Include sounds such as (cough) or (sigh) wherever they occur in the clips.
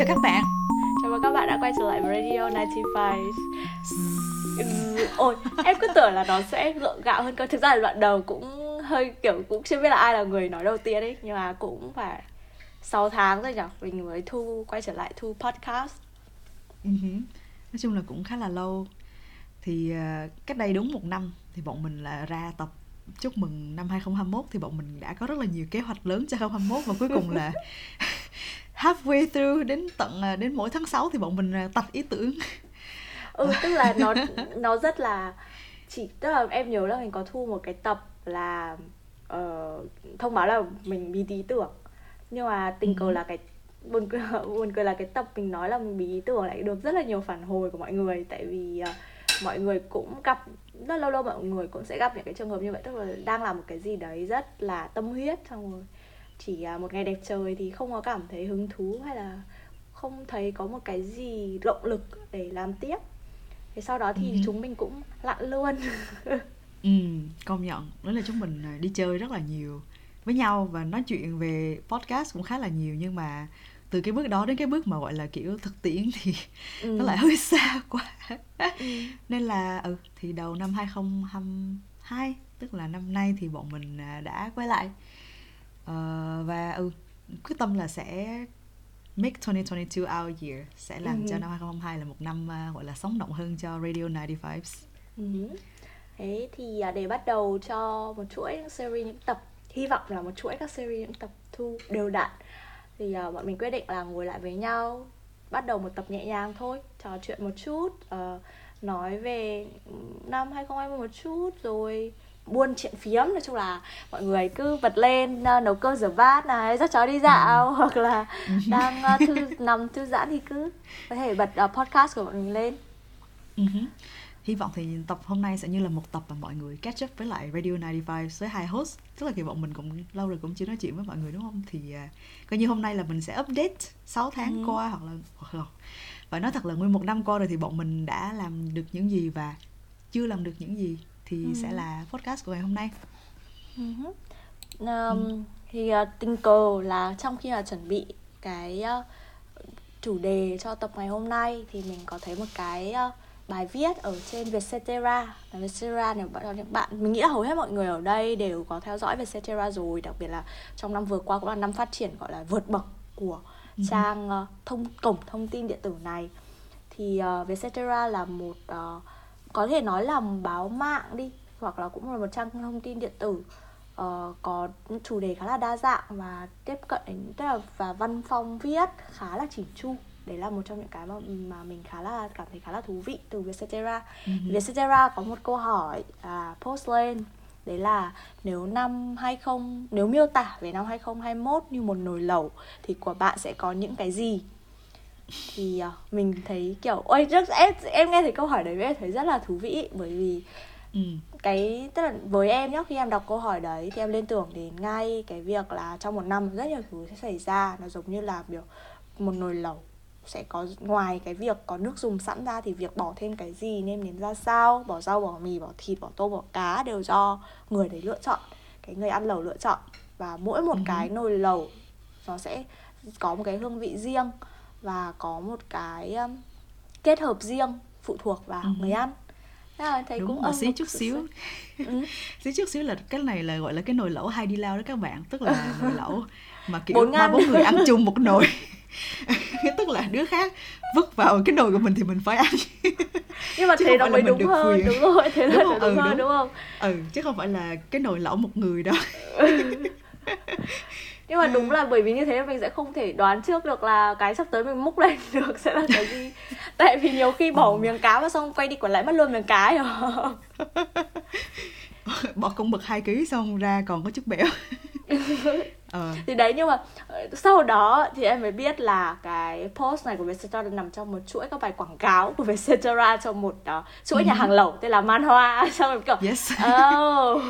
chào các bạn. Chào mừng các bạn đã quay trở lại với Radio 95 ừ, Ôi, em cứ tưởng là nó sẽ gượng gạo hơn cơ. Thực ra là đoạn đầu cũng hơi kiểu cũng chưa biết là ai là người nói đầu tiên ấy Nhưng mà cũng phải 6 tháng rồi nhỉ Mình mới thu quay trở lại thu podcast. Uh-huh. Nói chung là cũng khá là lâu. Thì uh, cách đây đúng một năm Thì bọn mình là ra tập chúc mừng năm 2021 thì bọn mình đã có rất là nhiều kế hoạch lớn cho 2021 và cuối cùng là (laughs) halfway through đến tận à, đến mỗi tháng 6 thì bọn mình à, tạch ý tưởng. (laughs) Ừ tức là nó nó rất là chỉ tức là em nhớ là mình có thu một cái tập là uh, thông báo là mình bí ý tưởng. Nhưng mà tình cờ ừ. là cái buồn cười (laughs) buồn cười là cái tập mình nói là mình bí ý tưởng lại được rất là nhiều phản hồi của mọi người. Tại vì uh, mọi người cũng gặp rất lâu lâu mọi người cũng sẽ gặp những cái trường hợp như vậy. Tức là đang làm một cái gì đấy rất là tâm huyết xong rồi chỉ một ngày đẹp trời thì không có cảm thấy hứng thú hay là không thấy có một cái gì động lực để làm tiếp thế sau đó thì ừ. chúng mình cũng lặn luôn ừ công nhận đó là chúng mình à, đi chơi rất là nhiều với nhau và nói chuyện về podcast cũng khá là nhiều nhưng mà từ cái bước đó đến cái bước mà gọi là kiểu thực tiễn thì ừ. (laughs) nó lại hơi xa quá ừ. nên là ừ thì đầu năm 2022 tức là năm nay thì bọn mình à, đã quay lại uh, và ừ quyết tâm là sẽ make 2022 our year sẽ làm uh-huh. cho ừ. năm 2022 là một năm uh, gọi là sống động hơn cho Radio 95. Uh-huh. Thế thì uh, để bắt đầu cho một chuỗi những series những tập hy vọng là một chuỗi các series những tập thu đều đặn thì uh, bọn mình quyết định là ngồi lại với nhau bắt đầu một tập nhẹ nhàng thôi trò chuyện một chút uh, nói về năm 2020 một chút rồi buôn chuyện phiếm nói chung là mọi người cứ bật lên uh, nấu cơm rửa bát này dắt chó đi dạo ừ. (laughs) hoặc là (laughs) đang uh, thư nằm thư giãn thì cứ có thể bật uh, podcast của bọn mình lên. Ừ hy vọng thì tập hôm nay sẽ như là một tập mà mọi người catch up với lại Radio 95 với hai host. Tức là kỳ bọn mình cũng lâu rồi cũng chưa nói chuyện với mọi người đúng không? Thì uh, coi như hôm nay là mình sẽ update 6 tháng ừ. qua hoặc là hoặc là phải nói thật là nguyên một năm qua rồi thì bọn mình đã làm được những gì và chưa làm được những gì thì ừ. sẽ là podcast của ngày hôm nay ừ. Um, ừ. thì uh, tình cờ là trong khi là chuẩn bị cái uh, chủ đề cho tập ngày hôm nay thì mình có thấy một cái uh, bài viết ở trên Vietcetera Vietcetera này bạn những bạn mình nghĩ là hầu hết mọi người ở đây đều có theo dõi Vietcetera rồi đặc biệt là trong năm vừa qua cũng là năm phát triển gọi là vượt bậc của ừ. trang uh, thông cổng thông tin điện tử này thì uh, Vietcetera là một uh, có thể nói là báo mạng đi hoặc là cũng là một trang thông tin điện tử uh, có chủ đề khá là đa dạng và tiếp cận đến tức là và văn phong viết khá là chỉnh chu đấy là một trong những cái mà mà mình khá là cảm thấy khá là thú vị từ Vietcetera. Uh-huh. Vietcetera có một câu hỏi à, post lên đấy là nếu năm 20 nếu miêu tả về năm 2021 như một nồi lẩu thì của bạn sẽ có những cái gì? Thì uh, mình thấy kiểu ôi rất em em nghe thấy câu hỏi đấy em thấy rất là thú vị bởi vì Ừ. cái tức là với em nhá khi em đọc câu hỏi đấy thì em liên tưởng đến ngay cái việc là trong một năm rất nhiều thứ sẽ xảy ra nó giống như là biểu một nồi lẩu sẽ có ngoài cái việc có nước dùng sẵn ra thì việc bỏ thêm cái gì nêm nếm ra sao bỏ rau bỏ mì bỏ thịt bỏ tôm bỏ cá đều do người đấy lựa chọn cái người ăn lẩu lựa chọn và mỗi một uh-huh. cái nồi lẩu nó sẽ có một cái hương vị riêng và có một cái um, kết hợp riêng phụ thuộc vào uh-huh. người ăn. À, thấy Đúng cũng mà xí chút xíu. (laughs) ừ. xí chút xíu là cái này là gọi là cái nồi lẩu hai đi lao đó các bạn. Tức là (laughs) nồi lẩu mà kiểu ba bốn người ăn (laughs) chung một nồi. Tức là đứa khác vứt vào cái nồi của mình thì mình phải ăn. Nhưng mà thế nó mới đúng hơn quyền. đúng rồi thế là đúng, đúng, ừ, hơn, đúng. đúng không? Ừ chứ không phải là cái nồi lẩu một người đâu nhưng mà đúng là bởi vì như thế mình sẽ không thể đoán trước được là cái sắp tới mình múc lên (laughs) được sẽ là cái gì. Tại vì nhiều khi bỏ ừ. miếng cá vào xong quay đi còn lại mất luôn miếng cá rồi. (laughs) Bỏ con mực hai kg xong ra còn có chút béo (laughs) ờ. thì đấy nhưng mà ờ, sau đó thì em mới biết là cái post này của Vietcetera nằm trong một chuỗi các bài quảng cáo của (laughs) Vietcetera trong một uh, chuỗi uh-huh. nhà ừ. hàng lẩu tên là Man Hoa (laughs) xong rồi kiểu yes. (laughs) oh.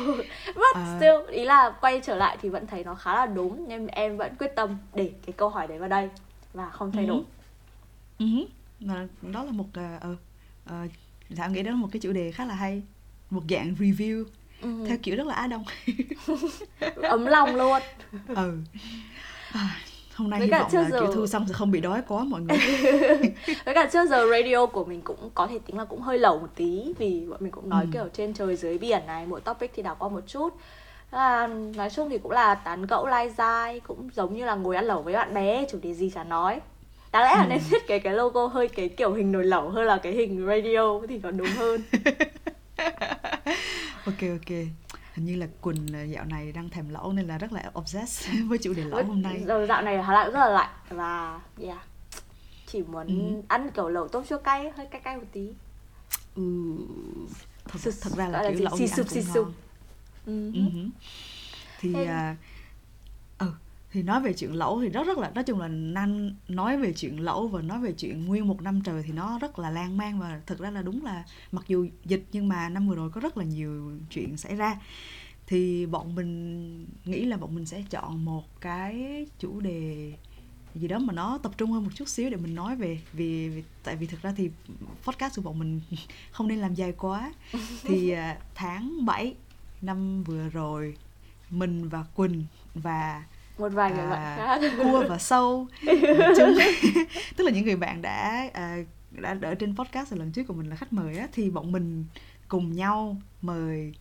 but uh. still ý là quay trở lại thì vẫn thấy nó khá là đúng nên em vẫn quyết tâm để cái câu hỏi đấy vào đây và không thay đổi uh-huh. Uh-huh. Đó là một uh, uh, uh, Thảo nghĩ đó là một cái chủ đề khá là hay một dạng review ừ. theo kiểu rất là á đông. (laughs) Ấm lòng luôn. Ừ. À, hôm nay với hy vọng là giờ... kiểu thu xong sẽ không bị đói quá mọi người. (laughs) Với cả trước giờ radio của mình cũng có thể tính là cũng hơi lẩu một tí vì bọn mình cũng nói ừ. kiểu trên trời dưới biển này mỗi topic thì đảo qua một chút. À, nói chung thì cũng là tán gẫu lai dai cũng giống như là ngồi ăn lẩu với bạn bè chủ đề gì chả nói. Đáng lẽ là ừ. nên thiết kế cái logo hơi cái kiểu hình nồi lẩu hơn là cái hình radio thì còn đúng hơn (laughs) ok ok hình như là quỳnh dạo này đang thèm lẩu nên là rất là obsessed (laughs) với chủ đề lẩu hôm nay rồi dạo này hà lại rất là lạnh và yeah chỉ muốn ừ. ăn kiểu lẩu tôm chua cay hơi cay cay một tí ừ thật, thật ra là kiểu lẩu gì ăn cũng ngon ừ. ừ. thì à, ừ thì nói về chuyện lẩu thì rất rất là nói chung là nan nói về chuyện lẩu và nói về chuyện nguyên một năm trời thì nó rất là lan man và thực ra là đúng là mặc dù dịch nhưng mà năm vừa rồi có rất là nhiều chuyện xảy ra. Thì bọn mình nghĩ là bọn mình sẽ chọn một cái chủ đề gì đó mà nó tập trung hơn một chút xíu để mình nói về vì, vì tại vì thực ra thì podcast của bọn mình (laughs) không nên làm dài quá. (laughs) Thì à, tháng 7 năm vừa rồi mình và Quỳnh và một vài người à, bạn khác cua và sâu chung (laughs) tức là những người bạn đã à, đã ở trên podcast lần trước của mình là khách mời á thì bọn mình cùng nhau mời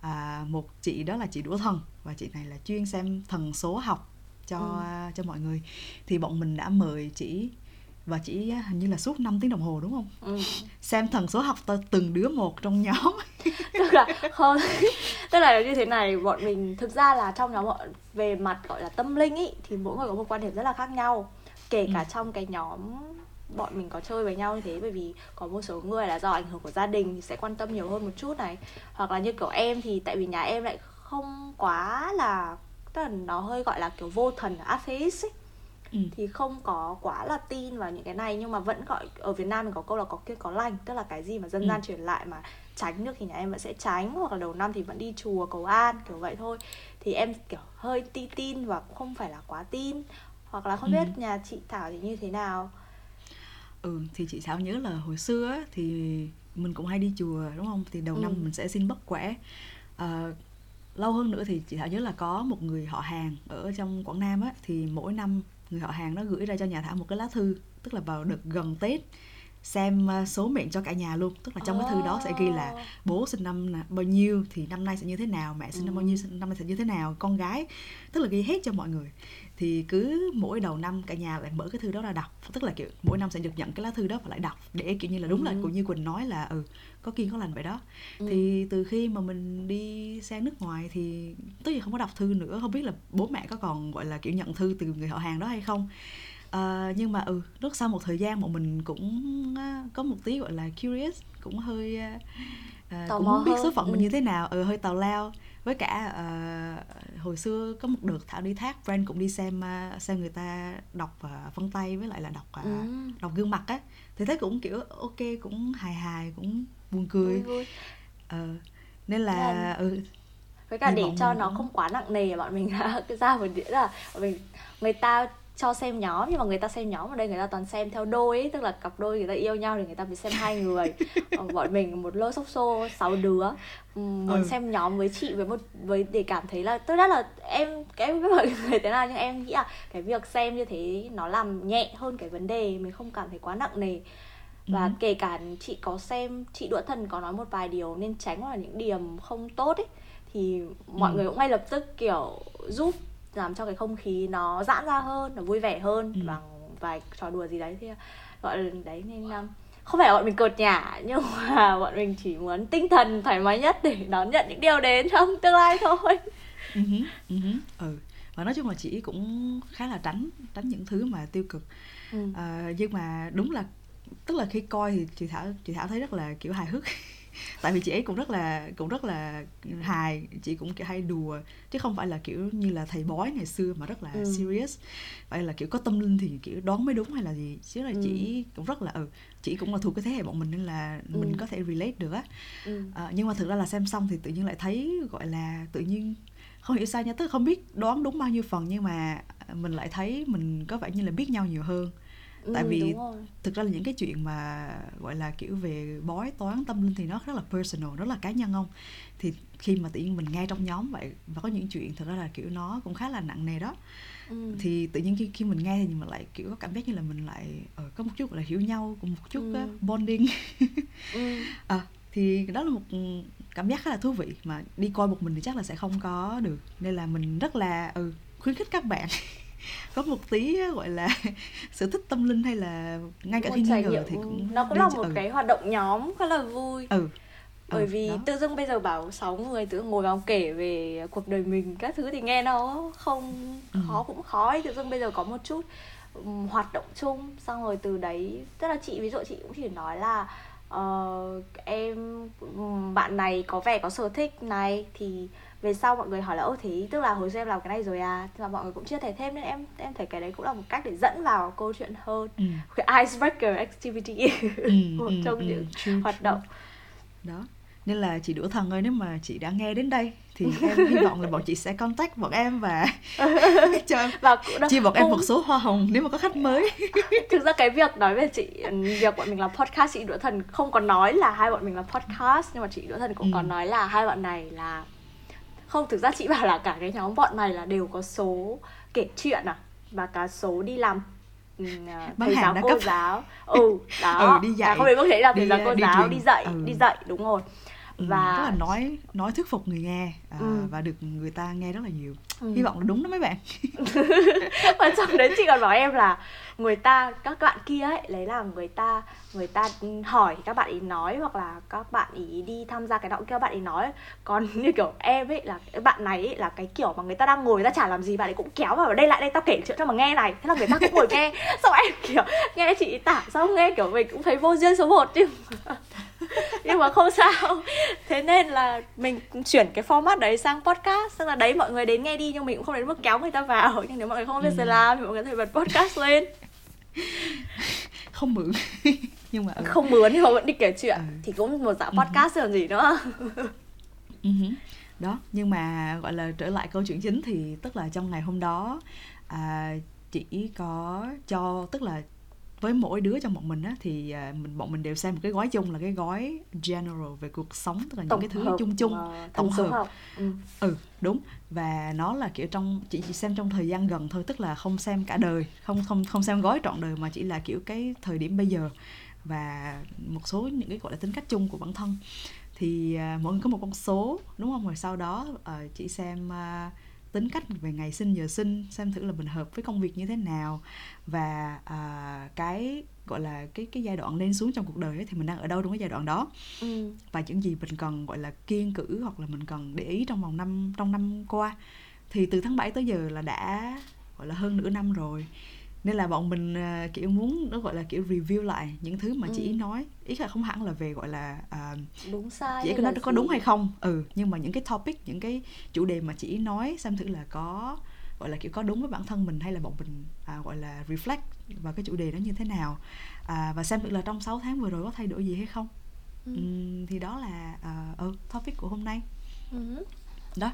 à, một chị đó là chị đũa thần và chị này là chuyên xem thần số học cho ừ. cho mọi người thì bọn mình đã mời chị và chỉ hình như là suốt 5 tiếng đồng hồ đúng không? Ừ. Xem thần số học từng đứa một trong nhóm. (laughs) (laughs) tức là không (laughs) tức là như thế này bọn mình thực ra là trong nhóm về mặt gọi là tâm linh ý thì mỗi người có một quan điểm rất là khác nhau kể cả ừ. trong cái nhóm bọn mình có chơi với nhau như thế bởi vì có một số người là do ảnh hưởng của gia đình thì sẽ quan tâm nhiều hơn một chút này hoặc là như kiểu em thì tại vì nhà em lại không quá là tức là nó hơi gọi là kiểu vô thần atheist ấy ừ. thì không có quá là tin vào những cái này nhưng mà vẫn gọi ở Việt Nam mình có câu là có kia có lành tức là cái gì mà dân ừ. gian truyền lại mà tránh được thì nhà em vẫn sẽ tránh hoặc là đầu năm thì vẫn đi chùa cầu an kiểu vậy thôi. Thì em kiểu hơi ti tin và không phải là quá tin. Hoặc là không ừ. biết nhà chị Thảo thì như thế nào. Ừ thì chị Thảo nhớ là hồi xưa thì mình cũng hay đi chùa đúng không? Thì đầu ừ. năm mình sẽ xin bất khỏe. À, lâu hơn nữa thì chị Thảo nhớ là có một người họ hàng ở trong Quảng Nam á thì mỗi năm người họ hàng nó gửi ra cho nhà Thảo một cái lá thư tức là vào đợt gần Tết xem ờ, số mệnh cho cả nhà luôn. Tức là trong cái thư đó sẽ ghi là bố sinh năm bao nhiêu thì năm nay sẽ như thế nào mẹ sinh năm bao nhiêu năm nay sẽ như thế nào con gái. Tức là ghi hết cho mọi người. Thì cứ mỗi đầu năm cả nhà lại mở cái thư đó ra đọc. Tức là kiểu mỗi năm sẽ được nhận cái lá thư đó và lại đọc để kiểu như là đúng là cũng như quỳnh nói là ừ có kiên có lành vậy đó. Ừ. thì từ khi mà mình đi sang nước ngoài thì tất nhiên không có đọc thư nữa. Không biết là bố mẹ có còn gọi là kiểu nhận thư từ người họ hàng đó hay không à, nhưng mà ừ lúc sau một thời gian bọn mình cũng uh, có một tí gọi là curious cũng hơi uh, cũng muốn biết số phận ừ. mình như thế nào ừ hơi tào lao với cả uh, hồi xưa có một đợt thảo đi thác friend cũng đi xem uh, xem người ta đọc uh, vân tay với lại là đọc uh, ừ. đọc gương mặt á thì thấy cũng kiểu ok cũng hài hài cũng buồn cười vui, vui. Uh, nên là ừ với cả để cho nó không quá nặng nề bọn mình (laughs) ra ra một đĩa là mình người ta cho xem nhóm nhưng mà người ta xem nhóm ở đây người ta toàn xem theo đôi ấy, tức là cặp đôi người ta yêu nhau thì người ta phải xem hai người bọn mình một lô sốc xô sáu đứa muốn ừ. xem nhóm với chị với một với để cảm thấy là tôi rất là em biết mọi người thế nào nhưng em nghĩ là cái việc xem như thế nó làm nhẹ hơn cái vấn đề mình không cảm thấy quá nặng nề và ừ. kể cả chị có xem chị đũa thần có nói một vài điều nên tránh hoặc là những điểm không tốt ấy thì mọi ừ. người cũng ngay lập tức kiểu giúp làm cho cái không khí nó giãn ra hơn nó vui vẻ hơn ừ. bằng vài trò đùa gì đấy thì gọi là đấy nên um, không phải bọn mình cợt nhả nhưng (laughs) mà bọn mình chỉ muốn tinh thần thoải mái nhất để đón nhận những điều đến trong tương lai thôi ừ, ừ, ừ và nói chung là chị cũng khá là tránh tránh những thứ mà tiêu cực ừ. à, nhưng mà đúng là tức là khi coi thì chị thảo chị thảo thấy rất là kiểu hài hước tại vì chị ấy cũng rất là cũng rất là hài chị cũng hay đùa chứ không phải là kiểu như là thầy bói ngày xưa mà rất là ừ. serious vậy là kiểu có tâm linh thì kiểu đoán mới đúng hay là gì chứ là ừ. chị cũng rất là ừ chị cũng là thuộc cái thế hệ bọn mình nên là ừ. mình có thể relate được á ừ. à, nhưng mà thực ra là xem xong thì tự nhiên lại thấy gọi là tự nhiên không hiểu sao nha tức không biết đoán đúng bao nhiêu phần nhưng mà mình lại thấy mình có vẻ như là biết nhau nhiều hơn tại ừ, vì thực ra là những cái chuyện mà gọi là kiểu về bói toán tâm linh thì nó rất là personal rất là cá nhân không thì khi mà tự nhiên mình nghe trong nhóm vậy và có những chuyện thực ra là kiểu nó cũng khá là nặng nề đó ừ. thì tự nhiên khi khi mình nghe thì mình lại kiểu có cảm giác như là mình lại uh, có một chút là hiểu nhau cùng một chút ừ. uh, bonding (laughs) ừ. à, thì đó là một cảm giác khá là thú vị mà đi coi một mình thì chắc là sẽ không có được nên là mình rất là ừ khuyến khích các bạn (laughs) có một tí gọi là (laughs) sở thích tâm linh hay là ngay cả một khi nghi ngờ thì cũng nó cũng là một ừ. cái hoạt động nhóm khá là vui ừ bởi ừ, vì đó. tự dưng bây giờ bảo sáu người tự ngồi vào kể về cuộc đời mình các thứ thì nghe nó không ừ. khó cũng khó ấy tự dưng bây giờ có một chút um, hoạt động chung xong rồi từ đấy tức là chị ví dụ chị cũng chỉ nói là uh, em bạn này có vẻ có sở thích này thì về sau mọi người hỏi là ô thế tức là hồi xưa em làm cái này rồi à? Nhưng mà mọi người cũng chưa thể thêm nên em em thấy cái đấy cũng là một cách để dẫn vào câu chuyện hơn. Ừ. cái icebreaker activity (laughs) ừ, một ừ, trong ừ, những true, hoạt động. Đó. Nên là chị đũa thần ơi nếu mà chị đã nghe đến đây thì em hy vọng là bọn chị sẽ contact bọn em và (laughs) cho em và chia bọn em một số hoa hồng nếu mà có khách mới. (laughs) Thực ra cái việc nói về chị việc bọn mình làm podcast chị đũa thần không có nói là hai bọn mình làm podcast nhưng mà chị đũa thần cũng ừ. có nói là hai bọn này là không thực ra chị bảo là cả cái nhóm bọn này là đều có số kể chuyện à và cả số đi làm uh, thầy giáo cô cấp. giáo (laughs) ừ đó ừ, đi dạy à, không biết có thể là thầy giáo cô đi giáo truyền. đi dạy ừ. đi dạy đúng rồi Ừ, và tức là nói nói thuyết phục người nghe à, ừ. và được người ta nghe rất là nhiều ừ. hy vọng là đúng đó mấy bạn (laughs) và trong đấy chị còn bảo em là người ta các bạn kia ấy lấy là người ta người ta hỏi các bạn ý nói hoặc là các bạn ý đi tham gia cái đó kia bạn ý nói. Còn (laughs) như kiểu em ấy là cái bạn này ấy, là cái kiểu mà người ta đang ngồi người ta chả làm gì bạn ấy cũng kéo vào đây lại đây tao kể chuyện cho mà nghe này. Thế là người ta cũng ngồi nghe. (laughs) Xong em kiểu nghe chị tả xong nghe kiểu mình cũng thấy vô duyên số một chứ. (laughs) Nhưng mà không sao. Thế nên là mình chuyển cái format đấy sang podcast. Tức là đấy mọi người đến nghe đi nhưng mình cũng không đến mức kéo người ta vào. Nhưng nếu mọi người không biết ừ. làm thì mọi người có thể bật podcast lên. Không mượn nhưng mà ừ. không mướn nhưng mà vẫn đi kể chuyện ừ. thì cũng một dạng ừ. podcast (laughs) ừ. còn gì nữa ừ. đó nhưng mà gọi là trở lại câu chuyện chính thì tức là trong ngày hôm đó à, chỉ có cho tức là với mỗi đứa trong bọn mình á thì à, mình bọn mình đều xem một cái gói chung là cái gói general về cuộc sống tức là những tổng cái thứ hợp, chung chung uh, tổng hợp học. Ừ. ừ đúng và nó là kiểu trong chị chỉ xem trong thời gian gần thôi tức là không xem cả đời không không không xem gói trọn đời mà chỉ là kiểu cái thời điểm bây giờ và một số những cái gọi là tính cách chung của bản thân. Thì uh, mỗi người có một con số đúng không? Rồi sau đó uh, chị xem uh, tính cách về ngày sinh giờ sinh xem thử là mình hợp với công việc như thế nào. Và à, cái gọi là cái cái giai đoạn lên xuống trong cuộc đời ấy, thì mình đang ở đâu trong cái giai đoạn đó. Ừ. và những gì mình cần gọi là kiên cử hoặc là mình cần để ý trong vòng năm trong năm qua. Thì từ tháng 7 tới giờ là đã gọi là hơn nửa năm rồi nên là bọn mình uh, kiểu muốn nó gọi là kiểu review lại những thứ mà ừ. chị nói ý là không hẳn là về gọi là uh, đúng sai chỉ có nó có đúng hay không ừ nhưng mà những cái topic những cái chủ đề mà chị nói xem thử là có gọi là kiểu có đúng với bản thân mình hay là bọn mình à, gọi là reflect vào cái chủ đề đó như thế nào à, và xem thử là trong 6 tháng vừa rồi có thay đổi gì hay không ừ. uhm, thì đó là uh, ừ, topic của hôm nay ừ. đó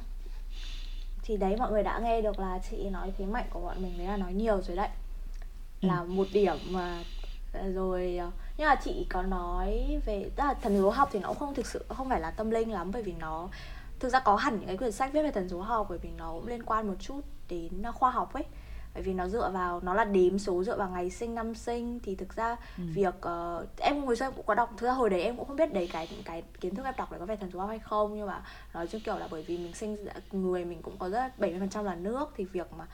thì đấy mọi người đã nghe được là chị nói thế mạnh của bọn mình đấy là nói nhiều rồi đấy ừ. Là một điểm mà rồi ờ, nhưng mà chị có nói về tức là thần số học thì nó cũng không thực sự không phải là tâm linh lắm bởi vì nó thực ra có hẳn những cái quyển sách viết về thần số học bởi vì nó cũng liên quan một chút đến khoa học ấy bởi vì nó dựa vào nó là đếm số dựa vào ngày sinh năm sinh thì thực ra ừ. việc uh, em hồi xưa em cũng có đọc thực ra hồi đấy em cũng không biết đấy cái những cái kiến thức em đọc đấy có về thần số học hay không nhưng mà nói chung kiểu là bởi vì mình sinh người mình cũng có rất bảy mươi phần trăm là nước thì việc mà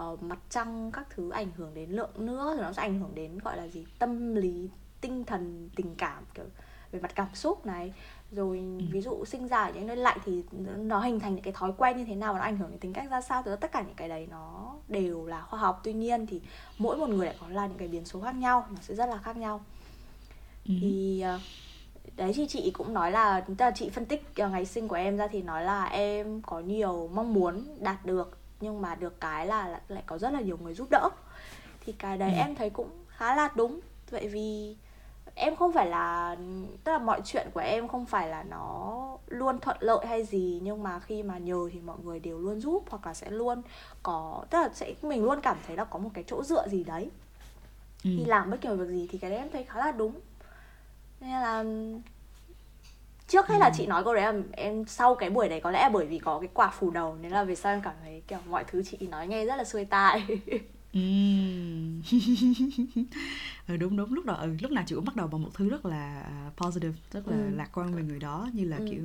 uh, mặt trăng các thứ ảnh hưởng đến lượng nước thì nó sẽ ảnh hưởng đến gọi là gì tâm lý tinh thần tình cảm kiểu về mặt cảm xúc này rồi ừ. ví dụ sinh ra ở những nơi lạnh thì nó hình thành những cái thói quen như thế nào và nó ảnh hưởng đến tính cách ra sao thì tất cả những cái đấy nó đều là khoa học tuy nhiên thì mỗi một người lại có là những cái biến số khác nhau nó sẽ rất là khác nhau ừ. thì ờ, đấy thì chị cũng nói là tức là chị phân tích ngày sinh của em ra thì nói là em có nhiều mong muốn đạt được nhưng mà được cái là lại có rất là nhiều người giúp đỡ thì cái đấy ừ. em thấy cũng khá là đúng vậy vì em không phải là tức là mọi chuyện của em không phải là nó luôn thuận lợi hay gì nhưng mà khi mà nhờ thì mọi người đều luôn giúp hoặc là sẽ luôn có tức là sẽ mình luôn cảm thấy là có một cái chỗ dựa gì đấy ừ. khi làm bất kỳ việc gì thì cái đấy em thấy khá là đúng nên là trước hết là chị nói câu đấy là em sau cái buổi đấy có lẽ bởi vì có cái quả phủ đầu nên là về sau em cảm thấy kiểu mọi thứ chị nói nghe rất là xuôi tai Ừm. (laughs) ừ, đúng đúng lúc đó ừ, lúc nào chị cũng bắt đầu bằng một thứ rất là à, positive rất là Ừ. lạc quan về người đó như là Ừ. kiểu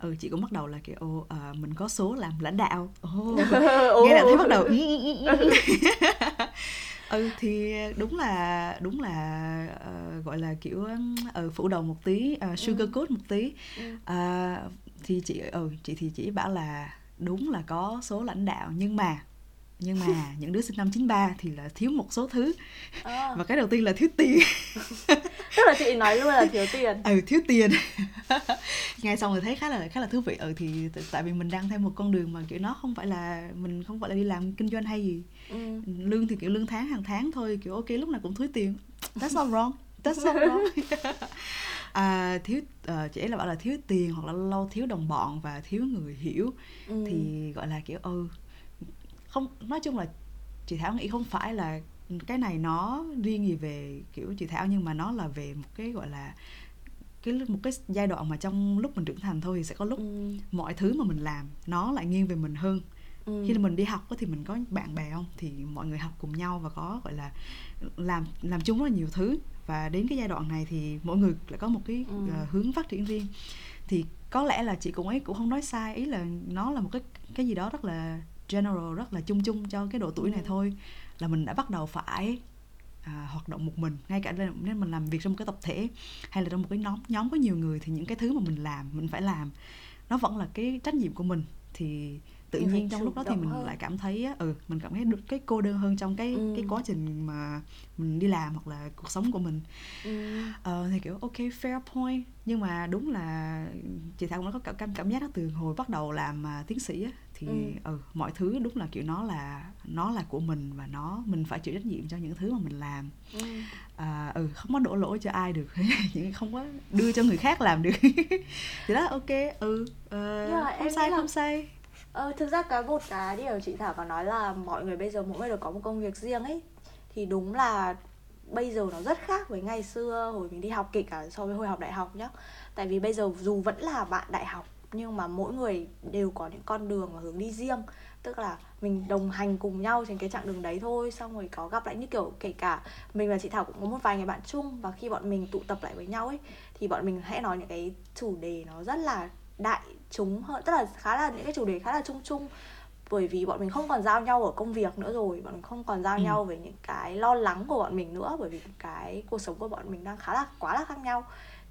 ừ chị cũng bắt đầu là kiểu ồ à, mình có số làm lãnh đạo ồ (laughs) Ồ. nghe là thấy bắt đầu (laughs) ừ, ừ, ừ, ừ. ừ thì đúng là đúng là ờ, gọi là kiểu ừ, phủ đầu một tí uh, sugar coat một tí Ừ. À, thì chị ừ chị thì chỉ bảo là đúng là có số lãnh đạo nhưng mà nhưng mà những đứa sinh năm 93 thì là thiếu một số thứ. À, và cái đầu tiên là thiếu tiền. (laughs) Tức là chị nói luôn là thiếu tiền. Ừ thiếu tiền. (laughs) Nghe xong rồi thấy khá là khá là thú vị. Ừ thì tại vì mình đang theo một con đường mà kiểu nó không phải là mình không phải là đi làm kinh doanh hay gì. Ừ. lương thì kiểu lương tháng hàng tháng thôi kiểu ok lúc nào cũng thiếu tiền. That's not wrong. That's not wrong. (laughs) À, thiếu uh, chỉ là bảo là thiếu tiền hoặc là lâu thiếu đồng bọn và thiếu người hiểu. Ừ. thì gọi là kiểu ừ không nói chung là chị Thảo nghĩ không phải là cái này nó riêng gì về kiểu chị Thảo nhưng mà nó là về một cái gọi là cái một cái giai đoạn mà trong lúc mình trưởng thành thôi thì sẽ có lúc Ừ. mọi thứ mà mình làm nó lại nghiêng về mình hơn Ừ. khi mình đi học thì mình có bạn bè không thì mọi người học cùng nhau và có gọi là làm làm chung rất là nhiều thứ và đến cái giai đoạn này thì mỗi người lại có một cái Ừ. ờ, hướng phát triển riêng thì có lẽ là chị cũng ấy cũng không nói sai ý là nó là một cái cái gì đó rất là general rất là chung chung cho cái độ tuổi này Ừ. thôi là mình đã bắt đầu phải à, hoạt động một mình ngay cả nếu mình làm việc trong một cái tập thể hay là trong một cái nhóm nhóm có nhiều người thì những cái thứ mà mình làm mình phải làm nó vẫn là cái trách nhiệm của mình thì tự Mình nhiên trong lúc đó thì mình hơn. lại cảm thấy á, ừ mình cảm thấy được cái cô đơn hơn trong cái Ừ. cái quá trình mà mình đi làm hoặc là cuộc sống của mình Ừ. ờ, thì kiểu ok fair point nhưng mà đúng là chị thảo cũng có cảm cảm giác đó từ hồi bắt đầu làm à, tiến sĩ á thì Ừ. ừ. mọi thứ đúng là kiểu nó là nó là của mình và nó mình phải chịu trách nhiệm cho những thứ mà mình làm Ừ. à, ừ không có đổ lỗi cho ai được (laughs) những không có đưa cho người khác làm được (laughs) thì đó ok ừ ờ, Nhưng mà không em sai là- không sai Ờ, thực ra cái một cái điều chị Thảo có nói là mọi người bây giờ mỗi người đều có một công việc riêng ấy thì đúng là bây giờ nó rất khác với ngày xưa hồi mình đi học kể cả so với hồi học đại học nhá tại vì bây giờ dù vẫn là bạn đại học nhưng mà mỗi người đều có những con đường và hướng đi riêng. Tức là mình đồng hành cùng nhau trên cái chặng đường đấy thôi xong rồi có gặp lại như kiểu kể cả mình và chị Thảo cũng có một vài người bạn chung và khi bọn mình tụ tập lại với nhau ấy thì bọn mình hãy nói những cái chủ đề nó rất là đại chúng hơn tức là khá là những cái chủ đề khá là chung chung. Bởi vì bọn mình không còn giao nhau ở công việc nữa rồi bọn mình không còn giao Ừ. nhau về những cái lo lắng của bọn mình nữa bởi vì cái cuộc sống của bọn mình đang khá là quá là khác nhau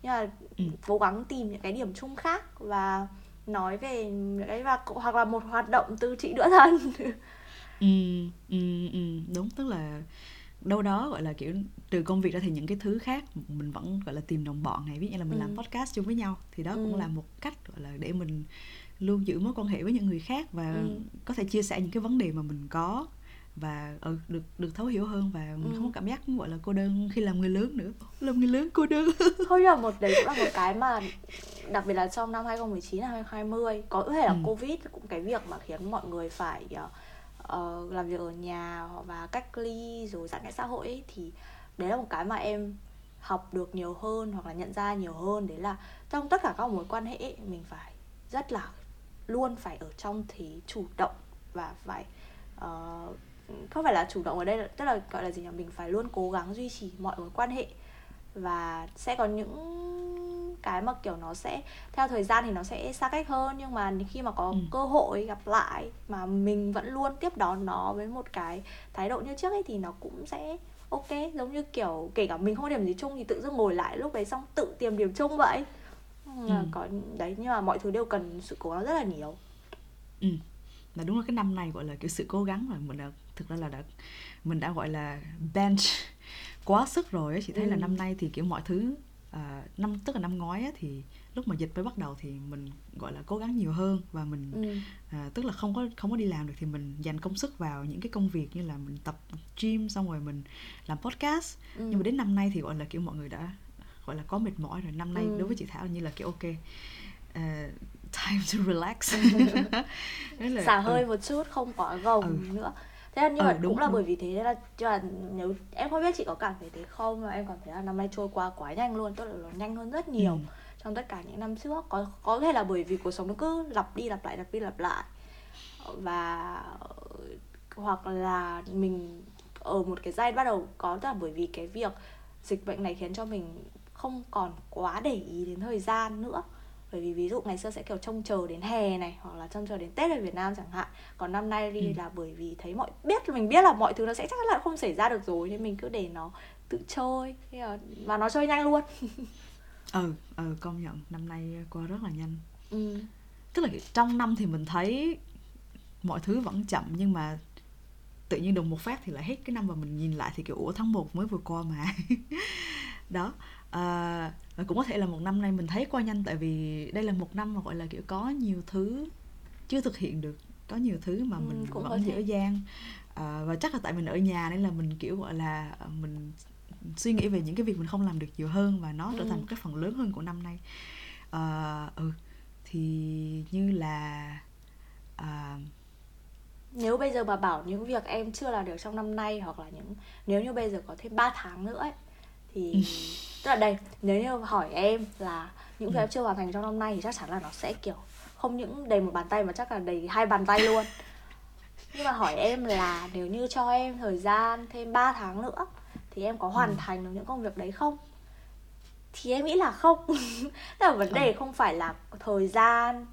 nhưng mà Ừ. cố gắng tìm những cái điểm chung khác và nói về những cái và hoặc là một hoạt động từ chị nữa thân (laughs) ừ, ừ, ừ, đúng tức là đâu đó gọi là kiểu trừ công việc ra thì những cái thứ khác mình vẫn gọi là tìm đồng bọn này ví dụ như là mình Ừ. làm podcast chung với nhau thì đó cũng Ừ. là một cách gọi là để mình luôn giữ mối quan hệ với những người khác và Ừ. có thể chia sẻ những cái vấn đề mà mình có và ừ, được được thấu hiểu hơn và mình Ừ. không có cảm giác gọi là cô đơn khi làm người lớn nữa làm người lớn cô đơn (laughs) thôi mà một đấy cũng là một (laughs) cái mà đặc biệt là trong năm 2019 hay 2020 có thể là Ừ. covid cũng cái việc mà khiến mọi người phải ờ, làm việc ở nhà và cách ly rồi giãn cách xã hội ấy, thì đấy là một cái mà em học được nhiều hơn hoặc là nhận ra nhiều hơn đấy là trong tất cả các mối quan hệ ấy, mình phải rất là luôn phải ở trong thế chủ động và phải ờ, không phải là chủ động ở đây là- tức là gọi là gì nhỉ mình phải luôn cố gắng duy trì mọi mối quan hệ và sẽ có những cái mà kiểu nó sẽ theo thời gian thì nó sẽ xa cách hơn nhưng mà khi mà có Ừ. cơ hội gặp lại mà mình vẫn luôn tiếp đón nó với một cái thái độ như trước ấy thì nó cũng sẽ ok giống như kiểu kể cả mình không có điểm gì chung thì tự dưng ngồi lại lúc đấy xong tự tìm điểm chung vậy ừ. Có đấy nhưng mà mọi thứ đều cần sự cố gắng rất là nhiều ừ. là đúng là cái năm này gọi là kiểu sự cố gắng rồi mình đã thực ra là đã mình đã gọi là bench quá sức rồi á chị thấy là Ừ. năm nay thì kiểu mọi thứ à, năm tức là năm ngoái á, thì lúc mà dịch mới bắt đầu thì mình gọi là cố gắng nhiều hơn và mình ừ. à, tức là không có không có đi làm được thì mình dành công sức vào những cái công việc như là mình tập gym xong rồi mình làm podcast Ừ. nhưng mà đến năm nay thì gọi là kiểu mọi người đã gọi là có mệt mỏi rồi năm nay Ừ. đối với chị Thảo như là kiểu ok à, (laughs) time to relax Đấy là- xả ừ. hơi một chút không quá gồng Ừ. nữa thế là nhưng Ừ, mà đúng, cũng là đúng. bởi vì thế nên là, cho là nếu em không biết chị có cảm thấy thế không mà em cảm thấy là năm nay trôi qua quá nhanh luôn tức là nó nhanh hơn rất nhiều Ừ. trong tất cả những năm trước có có thể là bởi vì cuộc sống nó cứ lặp đi lặp lại lặp đi lặp lại và hoặc là mình ở một cái giai bắt đầu có là bởi vì cái việc dịch bệnh này khiến cho mình không còn quá để ý đến thời gian nữa bởi vì ví dụ ngày xưa sẽ kiểu trông chờ đến hè này hoặc là trông chờ đến tết ở việt nam chẳng hạn. Còn năm nay đi ừ. là bởi vì thấy mọi biết mình biết là mọi thứ nó sẽ chắc là không xảy ra được rồi nên mình cứ để nó tự chơi. Và nó chơi nhanh luôn. (laughs) Ừ ừ công nhận. Năm nay qua rất là nhanh. Ừ. tức là trong năm thì mình thấy mọi thứ vẫn chậm nhưng mà tự nhiên đùng một phát thì lại hết cái năm mà mình nhìn lại thì kiểu ủa tháng 1 mới vừa qua mà. (laughs) Đó à, và cũng có thể là một năm nay mình thấy qua nhanh tại vì đây là một năm mà gọi là kiểu có nhiều thứ chưa thực hiện được có nhiều thứ mà ừ, mình ừ, vẫn dở dang à, và chắc là tại mình ở nhà nên là mình kiểu gọi là mình suy nghĩ về những cái việc mình không làm được nhiều hơn và nó trở thành ừ. một cái phần lớn hơn của năm nay. À, ừ thì như là à, nếu bây giờ mà bảo những việc em chưa làm được trong năm nay hoặc là những nếu như bây giờ có thêm 3 tháng nữa ấy, thì ừ. tức là đây nếu như hỏi em là những việc ừ. em chưa hoàn thành trong năm nay thì chắc chắn là nó sẽ kiểu không những đầy một bàn tay mà chắc là đầy hai bàn tay luôn nhưng mà hỏi em là nếu như cho em thời gian thêm 3 tháng nữa thì em có hoàn ừ. thành được những công việc đấy không thì em nghĩ là không (laughs) tức là vấn đề ừ. không phải là thời gian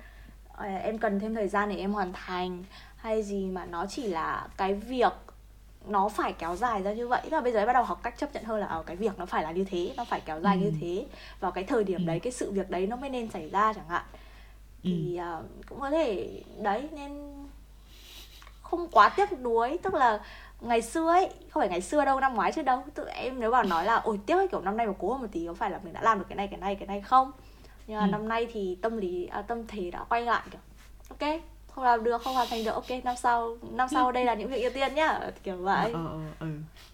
ờ, em cần thêm thời gian để em hoàn thành hay gì mà nó chỉ là cái việc nó phải kéo dài ra như vậy là bây giờ bắt đầu học cách chấp nhận hơn là ờ, cái việc nó phải là như thế nó phải kéo dài ừ. như thế vào cái thời điểm ừ. đấy cái sự việc đấy nó mới nên xảy ra chẳng hạn thì ừ. uh, cũng có thể đấy nên không quá tiếc nuối tức là ngày xưa ấy không phải ngày xưa đâu năm ngoái chứ đâu tự em nếu bảo nói là ôi tiếc ấy, kiểu năm nay mà cố một tí có phải là mình đã làm được cái này cái này cái này không nhưng mà ừ. năm nay thì tâm lý à, tâm thế đã quay lại kiểu ok không làm được không hoàn thành được ok năm sau năm sau đây là những việc ưu tiên nhá kiểu vậy. Ờ, ờ, ờ, ừ.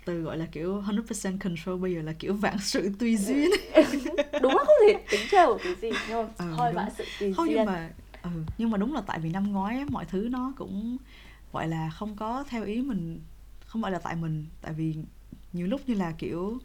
từ gọi là kiểu 100% control bây giờ là kiểu vạn sự tùy duyên. (laughs) Đúng là không thể tính trêu cái gì nhưng mà ừ, thôi vạn sự tùy không, duyên. nhưng mà ừ, nhưng mà đúng là tại vì năm ngoái mọi thứ nó cũng gọi là không có theo ý mình không phải là tại mình. Tại vì nhiều lúc như là kiểu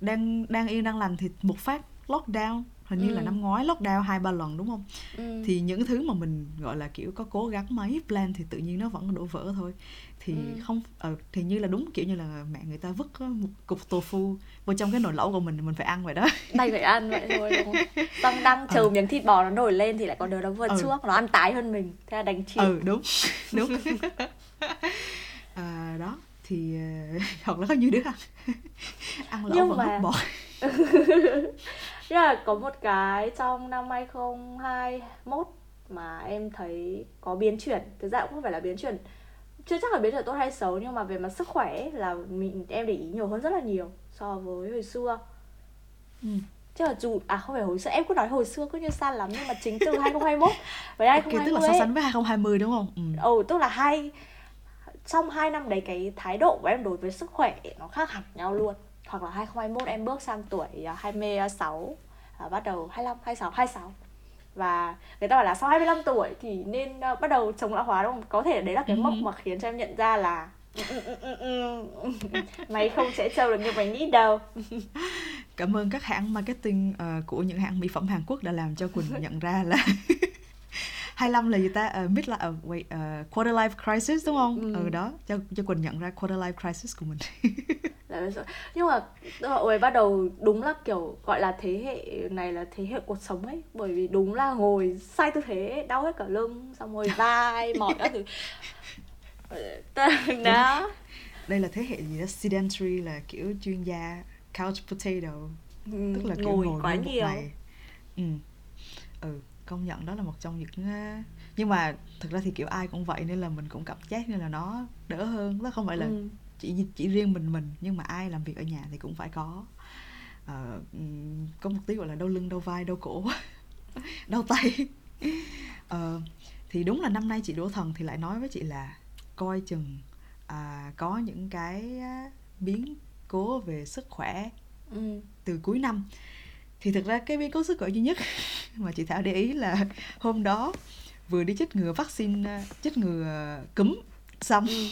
đang đang yên đang lành thì một phát lockdown hình như ừ. là năm ngoái lockdown hai ba lần đúng không ừ. thì những thứ mà mình gọi là kiểu có cố gắng mấy plan thì tự nhiên nó vẫn đổ vỡ thôi thì ừ. không ờ, thì như là đúng kiểu như là mẹ người ta vứt một cục tofu vô trong cái nồi lẩu của mình mình phải ăn vậy đó (laughs) đây phải ăn vậy thôi đúng không xong đang (laughs) chờ ừ. miếng thịt bò nó nổi lên thì lại còn đứa nó vượt ừ. trước nó ăn tái hơn mình thế là đánh chịu ừ đúng (laughs) đúng à, đó thì hoặc là có nhiều đứa ăn ăn lẩu Nhưng vẫn mà... bọt Thế là có một cái trong năm 2021 mà em thấy có biến chuyển. Thực ra cũng không phải là biến chuyển. Chưa chắc là biến chuyển tốt hay xấu Nhưng mà về mặt sức khỏe là mình em để ý nhiều hơn rất là nhiều So với hồi xưa. Ừ. Chứ là dù, à không phải hồi xưa, em cứ nói hồi xưa cứ như xa lắm Nhưng mà chính từ 2021 với 2020 okay, tức là so sánh với 2020 đúng không? Ừ, ừ tức là hai Trong hai năm đấy cái thái độ của em đối với sức khỏe nó khác hẳn nhau luôn hoặc là 2021 em bước sang tuổi 26 à, bắt đầu 25, 26, 26 và người ta bảo là sau 25 tuổi thì nên uh, bắt đầu chống lão hóa đúng không? Có thể đấy là cái mốc ừ. mà khiến cho em nhận ra là (laughs) mày không sẽ trâu được như mày nghĩ đâu (laughs) cảm ơn các hãng marketing uh, của những hãng mỹ phẩm Hàn Quốc đã làm cho Quỳnh nhận ra là (laughs) 25 là gì ta? Uh, mid là uh, wait uh, quarter life crisis đúng không? Ừ. ừ đó. Cho cho Quỳnh nhận ra quarter life crisis của mình. (laughs) nhưng mà ôi bắt đầu đúng là kiểu gọi là thế hệ này là thế hệ cuộc sống ấy. Bởi vì đúng là ngồi sai tư thế đau hết cả lưng xong rồi vai mỏi các thứ. (laughs) Đó. Đây là thế hệ gì đó? Sedentary là kiểu chuyên gia couch potato. Ừ, tức là kiểu ngồi, ngồi quá nhiều. ừ. Ừ công nhận đó là một trong những nhưng mà thực ra thì kiểu ai cũng vậy nên là mình cũng cảm giác như là nó đỡ hơn nó không phải là ừ. chỉ chỉ riêng mình mình nhưng mà ai làm việc ở nhà thì cũng phải có uh, có một tí gọi là đau lưng đau vai đau cổ (laughs) đau tay uh, (laughs) thì đúng là năm nay chị đỗ thần thì lại nói với chị là coi chừng à, có những cái biến cố về sức khỏe ừ. từ cuối năm thì thực ra cái biến cố sức khỏe duy nhất (laughs) mà chị thảo để ý là hôm đó vừa đi chích ngừa vaccine ờ, chích ngừa cúm xong ừ.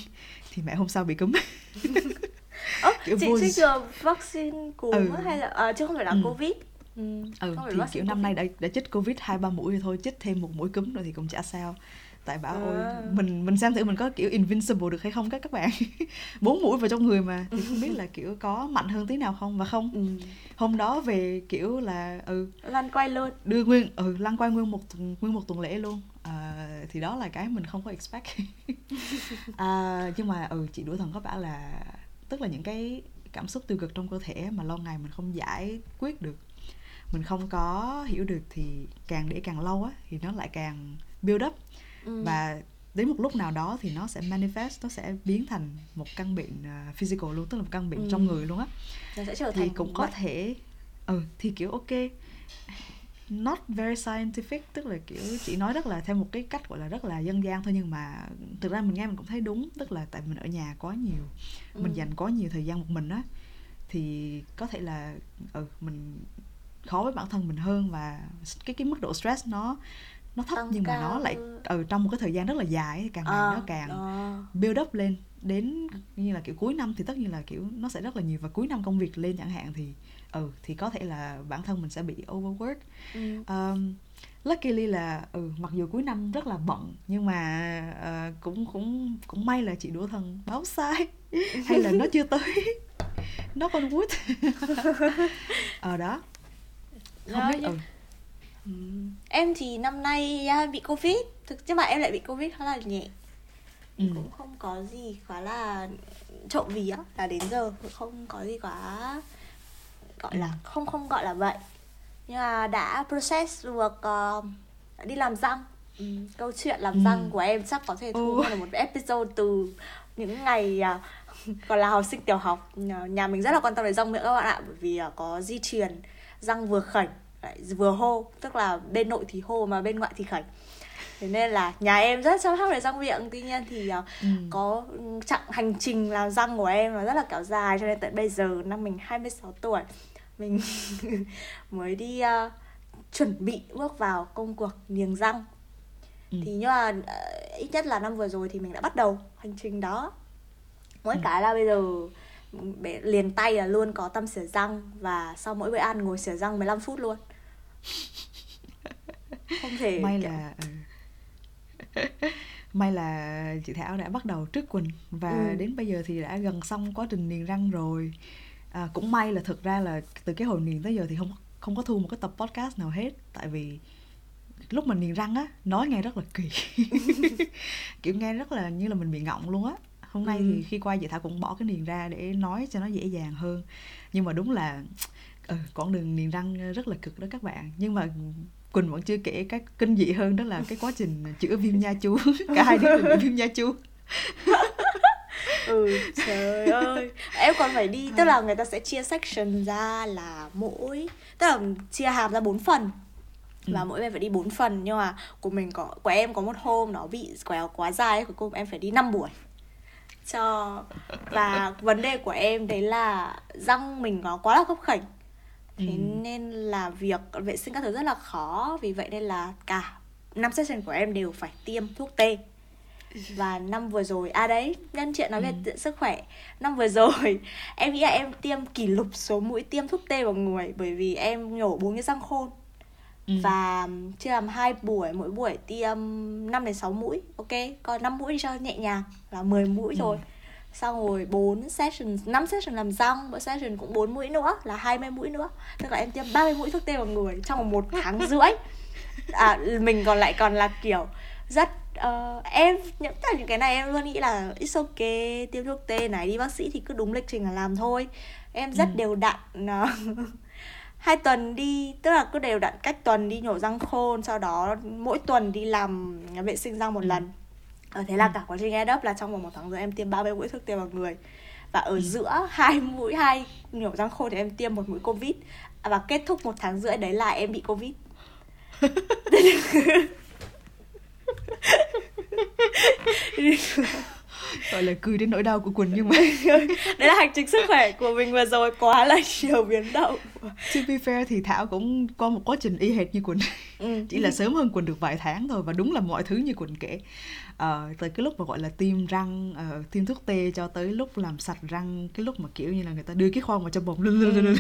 thì mẹ hôm sau bị cúm Ơ, (laughs) chị chích ngừa vaccine cúm ừ. hay là à, chứ không phải là ừ. covid ừ, ừ thì kiểu năm nay đã đã chích covid hai ba mũi rồi thôi chích thêm một mũi cúm nữa thì cũng chả sao tại bảo ôi À. mình mình xem thử mình có kiểu invincible được hay không các các bạn. (laughs) Bốn mũi vào trong người mà thì không biết là kiểu có mạnh hơn tí nào không và không. Ừ. hôm đó về kiểu là ừ lăn quay luôn. đưa nguyên ừ lăn quay nguyên một nguyên một tuần lễ luôn. À, thì đó là cái mình không có expect. (laughs) À, nhưng mà ừ chị đũa thần có bảo là tức là những cái cảm xúc tiêu cực trong cơ thể mà lâu ngày mình không giải quyết được mình không có hiểu được thì càng để càng lâu á thì nó lại càng build up ừ. và đến một lúc nào đó thì nó sẽ manifest nó sẽ biến thành một căn bệnh uh, physical luôn tức là một căn bệnh Ừ. trong người luôn á nó sẽ trở thì cũng có thể ừ thì kiểu ok not very scientific tức là kiểu chị nói rất là theo một cái cách gọi là rất là dân gian thôi nhưng mà thực ra mình nghe mình cũng thấy đúng tức là tại mình ở nhà quá nhiều mình Ừ. dành quá nhiều thời gian một mình á thì có thể là ừ mình khó với bản thân mình hơn và cái cái mức độ stress nó nó thấp Tăng nhưng mà nó lại hơn. ừ, trong một cái thời gian rất là dài ấy, càng ngày À, nó càng đó. build up lên. Đến như là kiểu cuối năm thì tất nhiên là kiểu nó sẽ rất là nhiều. Và cuối năm công việc lên chẳng hạn thì ừ thì có thể là bản thân mình sẽ bị overwork. Ừ. um, luckily là ừ mặc dù cuối năm rất là bận nhưng mà ờ, cũng cũng cũng may là chị đũa thần báo sai. (laughs) Hay là nó chưa tới. Nó con wood (laughs) ờ đó. Không Đó, biết ừ Ừ. em thì năm nay à, bị covid. Thực chứ mà em lại bị covid khá là nhẹ. Ừ. Cũng không có gì quá là trộm vía là đến giờ. Cũng không có gì quá gọi là Ừ. không không gọi là vậy. Nhưng mà đã process được ờ, đi làm răng. Ừ, câu chuyện làm Ừ. răng của em chắc có thể thu nguyên là một episode từ những ngày à, (laughs) còn là học sinh tiểu học. Nhà, nhà mình rất là quan tâm đến răng miệng các bạn ạ bởi vì à, có di truyền răng vừa khảnh lại vừa hô tức là bên nội thì hô mà bên ngoại thì khảnh thế nên là nhà em rất chăm sóc về răng miệng tuy nhiên thì à, ừ. có chặng hành trình làm răng của em nó rất là kéo dài cho nên tận bây giờ năm mình 26 tuổi mình (laughs) mới đi ờ, chuẩn bị bước vào công cuộc niềng răng. Ừ. thì nhưng mà ờ, ít nhất là năm vừa rồi thì mình đã bắt đầu hành trình đó. Mỗi Ừ. cái là bây giờ bể- liền tay là luôn có tăm xỉa răng và sau mỗi bữa ăn ngồi xỉa răng 15 phút luôn (laughs) không thể may là ừ. may là chị Thảo đã bắt đầu trước Quỳnh và Ừ. đến bây giờ thì đã gần xong quá trình niềng răng rồi à, cũng may là thực ra là từ cái hồi niềng tới giờ thì không không có thu một cái tập podcast nào hết tại vì lúc mình niềng răng á nói nghe rất là kỳ (laughs) kiểu nghe rất là như là mình bị ngọng luôn á hôm nay Ừ. thì khi qua chị Thảo cũng bỏ cái niềng ra để nói cho nó dễ dàng hơn nhưng mà đúng là ừ, quãng đường niềng răng rất là cực đó các bạn. Nhưng mà Quỳnh vẫn chưa kể cái kinh dị hơn đó là cái quá trình chữa viêm nha chú (laughs) cả hai đứa bị viêm nha chú (laughs) ừ trời ơi. Em còn phải đi tức là người ta sẽ chia section ra là mỗi tức là chia hàm ra bốn phần. Và Ừ. mỗi bên phải đi bốn phần nhưng mà của mình có của em có một hôm nó bị quéo quá dài cuối cùng em phải đi 5 buổi. Cho và vấn đề của em đấy là răng mình nó quá là gấp khảnh thế Ừ. nên là việc vệ sinh các thứ rất là khó vì vậy nên là cả năm session của em đều phải tiêm thuốc tê và năm vừa rồi à đấy nhân chuyện nói về Ừ. sức khỏe năm vừa rồi (laughs) em nghĩ là em tiêm kỷ lục số mũi tiêm thuốc tê vào người bởi vì em nhổ bốn cái răng khôn Ừ. và chia làm hai buổi mỗi buổi tiêm 5 đến 6 mũi ok còn 5 mũi đi cho nhẹ nhàng là 10 mũi Ừ. xong rồi 4 session 5 session làm răng mỗi session cũng 4 mũi nữa là 20 mũi nữa tức là em tiêm 30 mũi thuốc tê vào người trong một tháng rưỡi (laughs) à, mình còn lại còn là kiểu rất ờ, em những tất cả những cái này em luôn nghĩ là it's okay tiêm thuốc tê này đi bác sĩ thì cứ đúng lịch trình là làm thôi em rất Ừ. đều đặn ờ, (laughs) hai tuần đi tức là cứ đều đặn cách tuần đi nhổ răng khôn sau đó mỗi tuần đi làm vệ sinh răng một Ừ. lần ờ, thế là Ừ. cả quá trình add up là trong vòng một tháng rồi em tiêm 30 mũi thuốc tê vào người. Và ở Ừ. giữa (laughs) hai mũi hai nhổ răng khôn thì em tiêm một mũi covid. Và kết thúc một tháng rưỡi đấy là em bị covid. (laughs) Gọi là cười đến nỗi đau của Quỳnh nhưng mà (laughs) đấy là hành trình sức khỏe của mình vừa rồi quá là nhiều biến động. To be fair thì Thảo cũng có một quá trình y hệt như Quỳnh ừ. chỉ là sớm hơn Quỳnh được vài tháng thôi và đúng là mọi thứ như Quỳnh kể ờ, từ cái lúc mà gọi là tiêm răng ờ, tiêm thuốc tê cho tới lúc làm sạch răng cái lúc mà kiểu như là người ta đưa cái khoan vào trong bụng Ừ.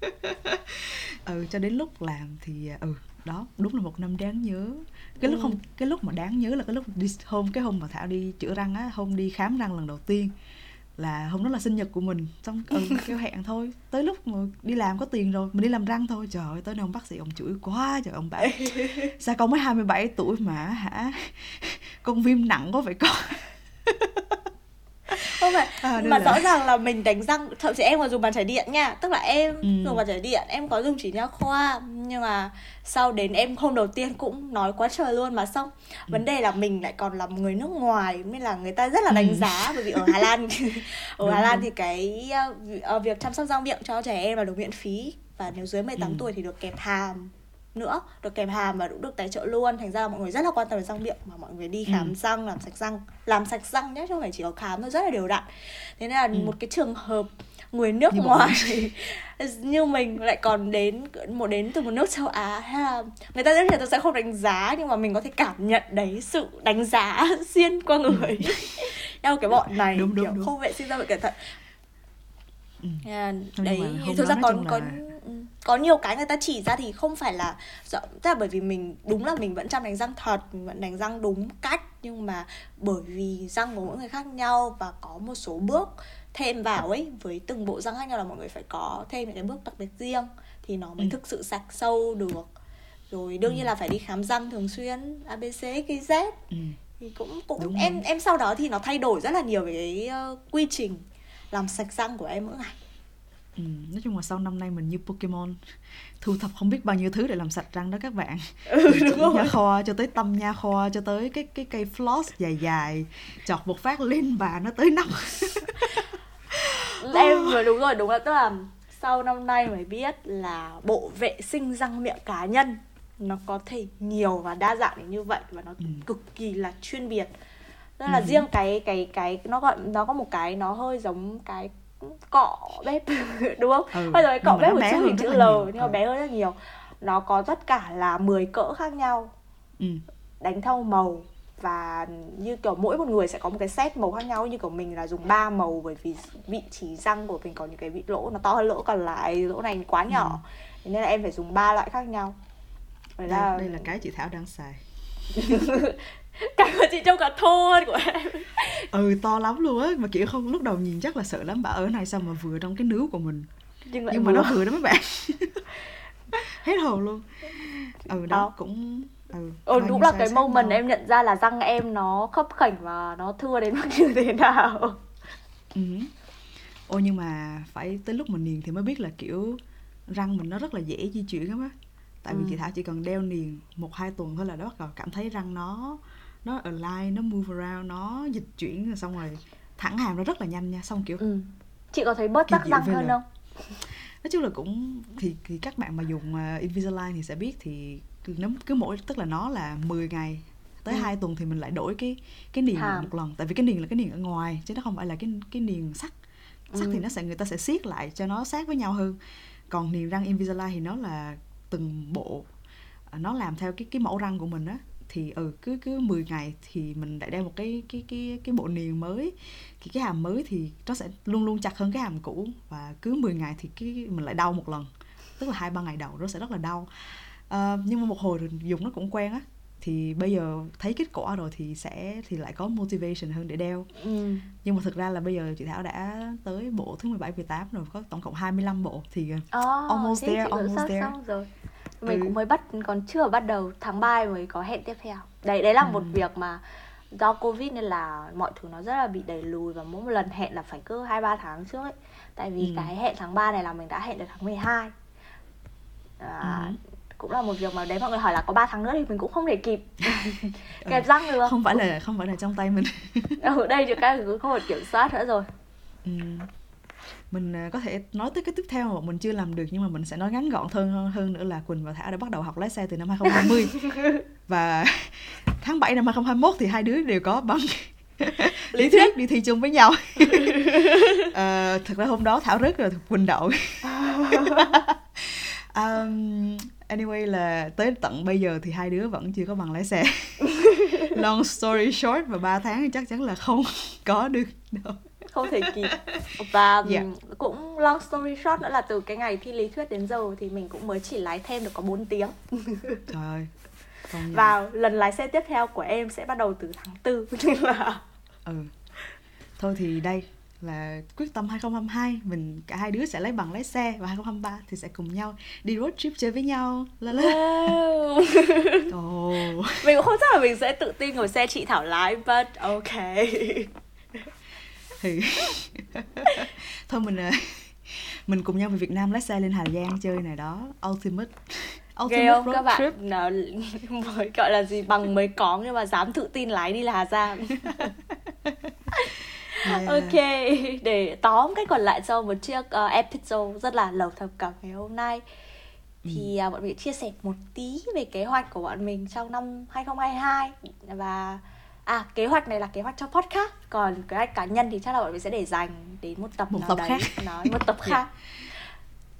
(laughs) ừ cho đến lúc làm thì ừ đó đúng là một năm đáng nhớ cái lúc ừ. không cái lúc mà đáng nhớ là cái lúc đi hôm cái hôm mà thảo đi chữa răng á hôm đi khám răng lần đầu tiên là hôm đó là sinh nhật của mình xong ừ (laughs) kêu hẹn thôi. Tới lúc mà đi làm có tiền rồi mình đi làm răng thôi. Trời ơi tới nơi ông bác sĩ ông chửi quá trời ông bảo (laughs) sao con mới 27 tuổi mà hả? Con viêm nặng quá vậy con (laughs) không (laughs) phải à, mà rõ ràng là mình đánh răng thậm chí em còn dùng bàn chải điện nha tức là em ừ. dùng bàn chải điện em có dùng chỉ nha khoa nhưng mà sau đến em hôm đầu tiên cũng nói quá trời luôn mà xong ừ. vấn đề là mình lại còn là người nước ngoài nên là người ta rất là đánh ừ. giá bởi vì ở Hà Lan (laughs) (laughs) ở Hà Lan thì cái uh, việc chăm sóc răng miệng cho trẻ em là được miễn phí và nếu dưới 18 ừ. tuổi thì được kẹp hàm nữa được kèm hàm và cũng được tài trợ luôn thành ra là mọi người rất là quan tâm đến răng miệng mà mọi người đi khám ừ. răng làm sạch răng làm sạch răng nhé chứ không phải chỉ có khám thôi rất là đều đặn thế nên là ừ. một cái trường hợp người nước như ngoài (laughs) như mình lại còn đến một đến từ một nước châu Á hay là người ta rất là sẽ không đánh giá nhưng mà mình có thể cảm nhận đấy sự đánh giá (laughs) xuyên qua ừ. người (laughs) theo cái bọn này đúng, đúng, kiểu đúng. không vệ sinh ra vậy cẩn thận ừ. đấy thực ra còn là... có có nhiều cái người ta chỉ ra thì không phải là tức là bởi vì mình đúng là mình vẫn chăm đánh răng thật mình vẫn đánh răng đúng cách nhưng mà bởi vì răng của mỗi người khác nhau và có một số bước thêm vào ấy với từng bộ răng khác nhau là mọi người phải có thêm những cái bước đặc biệt riêng thì nó mới ừ. thực sự sạch sâu được rồi đương ừ. nhiên là phải đi khám răng thường xuyên abc cái z ừ. thì cũng cũng Đúng em rồi. em sau đó thì nó thay đổi rất là nhiều về cái uh, quy trình làm sạch răng của em mỗi ngày Ừ, nói chung là sau năm nay mình như Pokemon thu thập không biết bao nhiêu thứ để làm sạch răng đó các bạn (laughs) ừ, đúng rồi. nha khoa cho tới tâm nha khoa cho tới cái cái cây floss dài dài chọt một phát lên bà nó tới nóc em (laughs) vừa đúng rồi đúng là tức là sau năm nay mới biết là bộ vệ sinh răng miệng cá nhân nó có thể nhiều và đa dạng đến như vậy và nó ừ. cực kỳ là chuyên biệt tức là ừ. riêng cái cái cái nó gọi nó có một cái nó hơi giống cái cọ bếp (laughs) đúng không? Ừ, bây giờ cái cọ bếp của chữ hình chữ L nhưng mà ừ. bé hơn rất nhiều. Nó có tất cả là 10 cỡ khác nhau. Ừ. đánh theo màu và như kiểu mỗi một người sẽ có một cái set màu khác nhau. Như kiểu mình là dùng ba màu bởi vì vị trí răng của mình có những cái vị lỗ nó to hơn lỗ còn lại lỗ này quá nhỏ. Ừ. nên là em phải dùng ba loại khác nhau. Đây, là... đây là cái chị Thảo đang xài (laughs) Cảm ơn chị trông cả thô hơn của em. Ừ to lắm luôn á. Mà kiểu không lúc đầu nhìn chắc là sợ lắm. Bảo ở này sao mà vừa trong cái nướu của mình? Nhưng, Nhưng mà nó vừa. đó mấy bạn. Hết hồn luôn. Ừ đó à. cũng Ừ, ừ đúng là cái moment em nhận ra là răng em nó khấp khảnh và nó thưa đến mức như thế nào. Ừ. Ôi nhưng mà phải tới lúc mình niền thì mới biết là kiểu răng mình nó rất là dễ di chuyển lắm á tại vì ừ. chị thảo chỉ cần đeo niền một hai tuần thôi là đã bắt đầu cảm thấy răng nó nó align nó move around nó dịch chuyển rồi xong rồi thẳng hàm nó rất là nhanh nha xong kiểu ừ. chị có thấy bớt tắc răng hơn không (laughs) nói chung là cũng thì, thì các bạn mà dùng uh, Invisalign thì sẽ biết thì nếu cứ mỗi tức là nó là 10 ngày tới ừ. 2 tuần thì mình lại đổi cái cái niền Hàm. một lần tại vì cái niền là cái niền ở ngoài chứ nó không phải là cái cái niền sắt sắt ừ. thì nó sẽ người ta sẽ siết lại cho nó sát với nhau hơn còn niềng răng Invisalign thì nó là từng bộ à, nó làm theo cái cái mẫu răng của mình á thì ừ cứ cứ 10 ngày thì mình lại đeo một cái cái cái cái bộ niền mới. Thì cái hàm mới thì nó sẽ luôn luôn chặt hơn cái hàm cũ và cứ 10 ngày thì cái mình lại đau một lần tức là hai ba ngày đầu nó sẽ rất là đau. À, nhưng mà một hồi rồi dùng nó cũng quen á thì bây giờ thấy kết quả rồi thì sẽ thì lại có motivation hơn để đeo. Ừ. nhưng mà thực ra là bây giờ chị Thảo đã tới bộ thứ 17, 18 rồi có tổng cộng 25 bộ thì oh, almost there, almost there. xong rồi mình ừ. cũng mới bắt còn chưa bắt đầu tháng 3 mới có hẹn tiếp theo đấy đấy là ừ. một việc mà do covid nên là mọi thứ nó rất là bị đẩy lùi và mỗi một lần hẹn là phải cứ hai ba tháng trước ấy tại vì ừ. cái hẹn tháng 3 này là mình đã hẹn được tháng 12 à, ừ cũng là một việc mà đấy mọi người hỏi là có 3 tháng nữa thì mình cũng không thể kịp (laughs) kẹp ừ. răng được không phải là không phải là trong tay mình ở (laughs) đây thì cái cũng không phải kiểm soát nữa rồi ừ. Mình à, có thể nói tới cái tiếp theo mà mình chưa làm được nhưng mà mình sẽ nói ngắn gọn hơn hơn nữa là Quỳnh và Thảo đã bắt đầu học lái xe từ năm 2020 (laughs) và tháng 7 năm 2021 thì hai đứa đều có bằng lý thuyết đi thi chung với nhau. À, (laughs) thật ra hôm đó Thảo rớt rồi Quỳnh đậu. (laughs) Um, anyway là tới tận bây giờ thì hai đứa vẫn chưa có bằng lái xe. Long story short và 3 tháng chắc chắn là không có được đâu không thể kịp. Và (laughs) Dạ. ừm, cũng long story short nữa là từ cái ngày thi lý thuyết đến giờ thì mình cũng mới chỉ lái thêm được có 4 tiếng. (laughs) Trời ơi và lần lái xe tiếp theo của em sẽ bắt đầu từ tháng 4 nên (laughs) là ừ. Thôi thì đây là quyết tâm 2022 mình cả hai đứa sẽ lấy bằng lái xe và 2023 thì sẽ cùng nhau đi road trip chơi với nhau. La la. Wow. ồ. Mình cũng không chắc là mình sẽ tự tin ngồi xe chị Thảo lái but ok thì (laughs) thôi mình à, mình cùng nhau về Việt Nam lái xe lên Hà Giang chơi này đó. Ultimate ghê ultimate không? road các bạn trip. Nó (laughs) mới gọi là gì bằng mới có nhưng mà dám tự tin lái đi là Hà Giang. Yeah. (laughs) Ok, để tóm cách còn lại cho một chiếc uh, episode rất là lầu thập cẩm ngày hôm nay. Thì uh, bọn mình chia sẻ một tí về kế hoạch của bọn mình trong năm 2022 Và à kế hoạch này là kế hoạch cho podcast. Còn kế hoạch cá nhân thì chắc là bọn mình sẽ để dành đến một tập Một nào tập đấy. khác. Nói một tập (laughs) khác.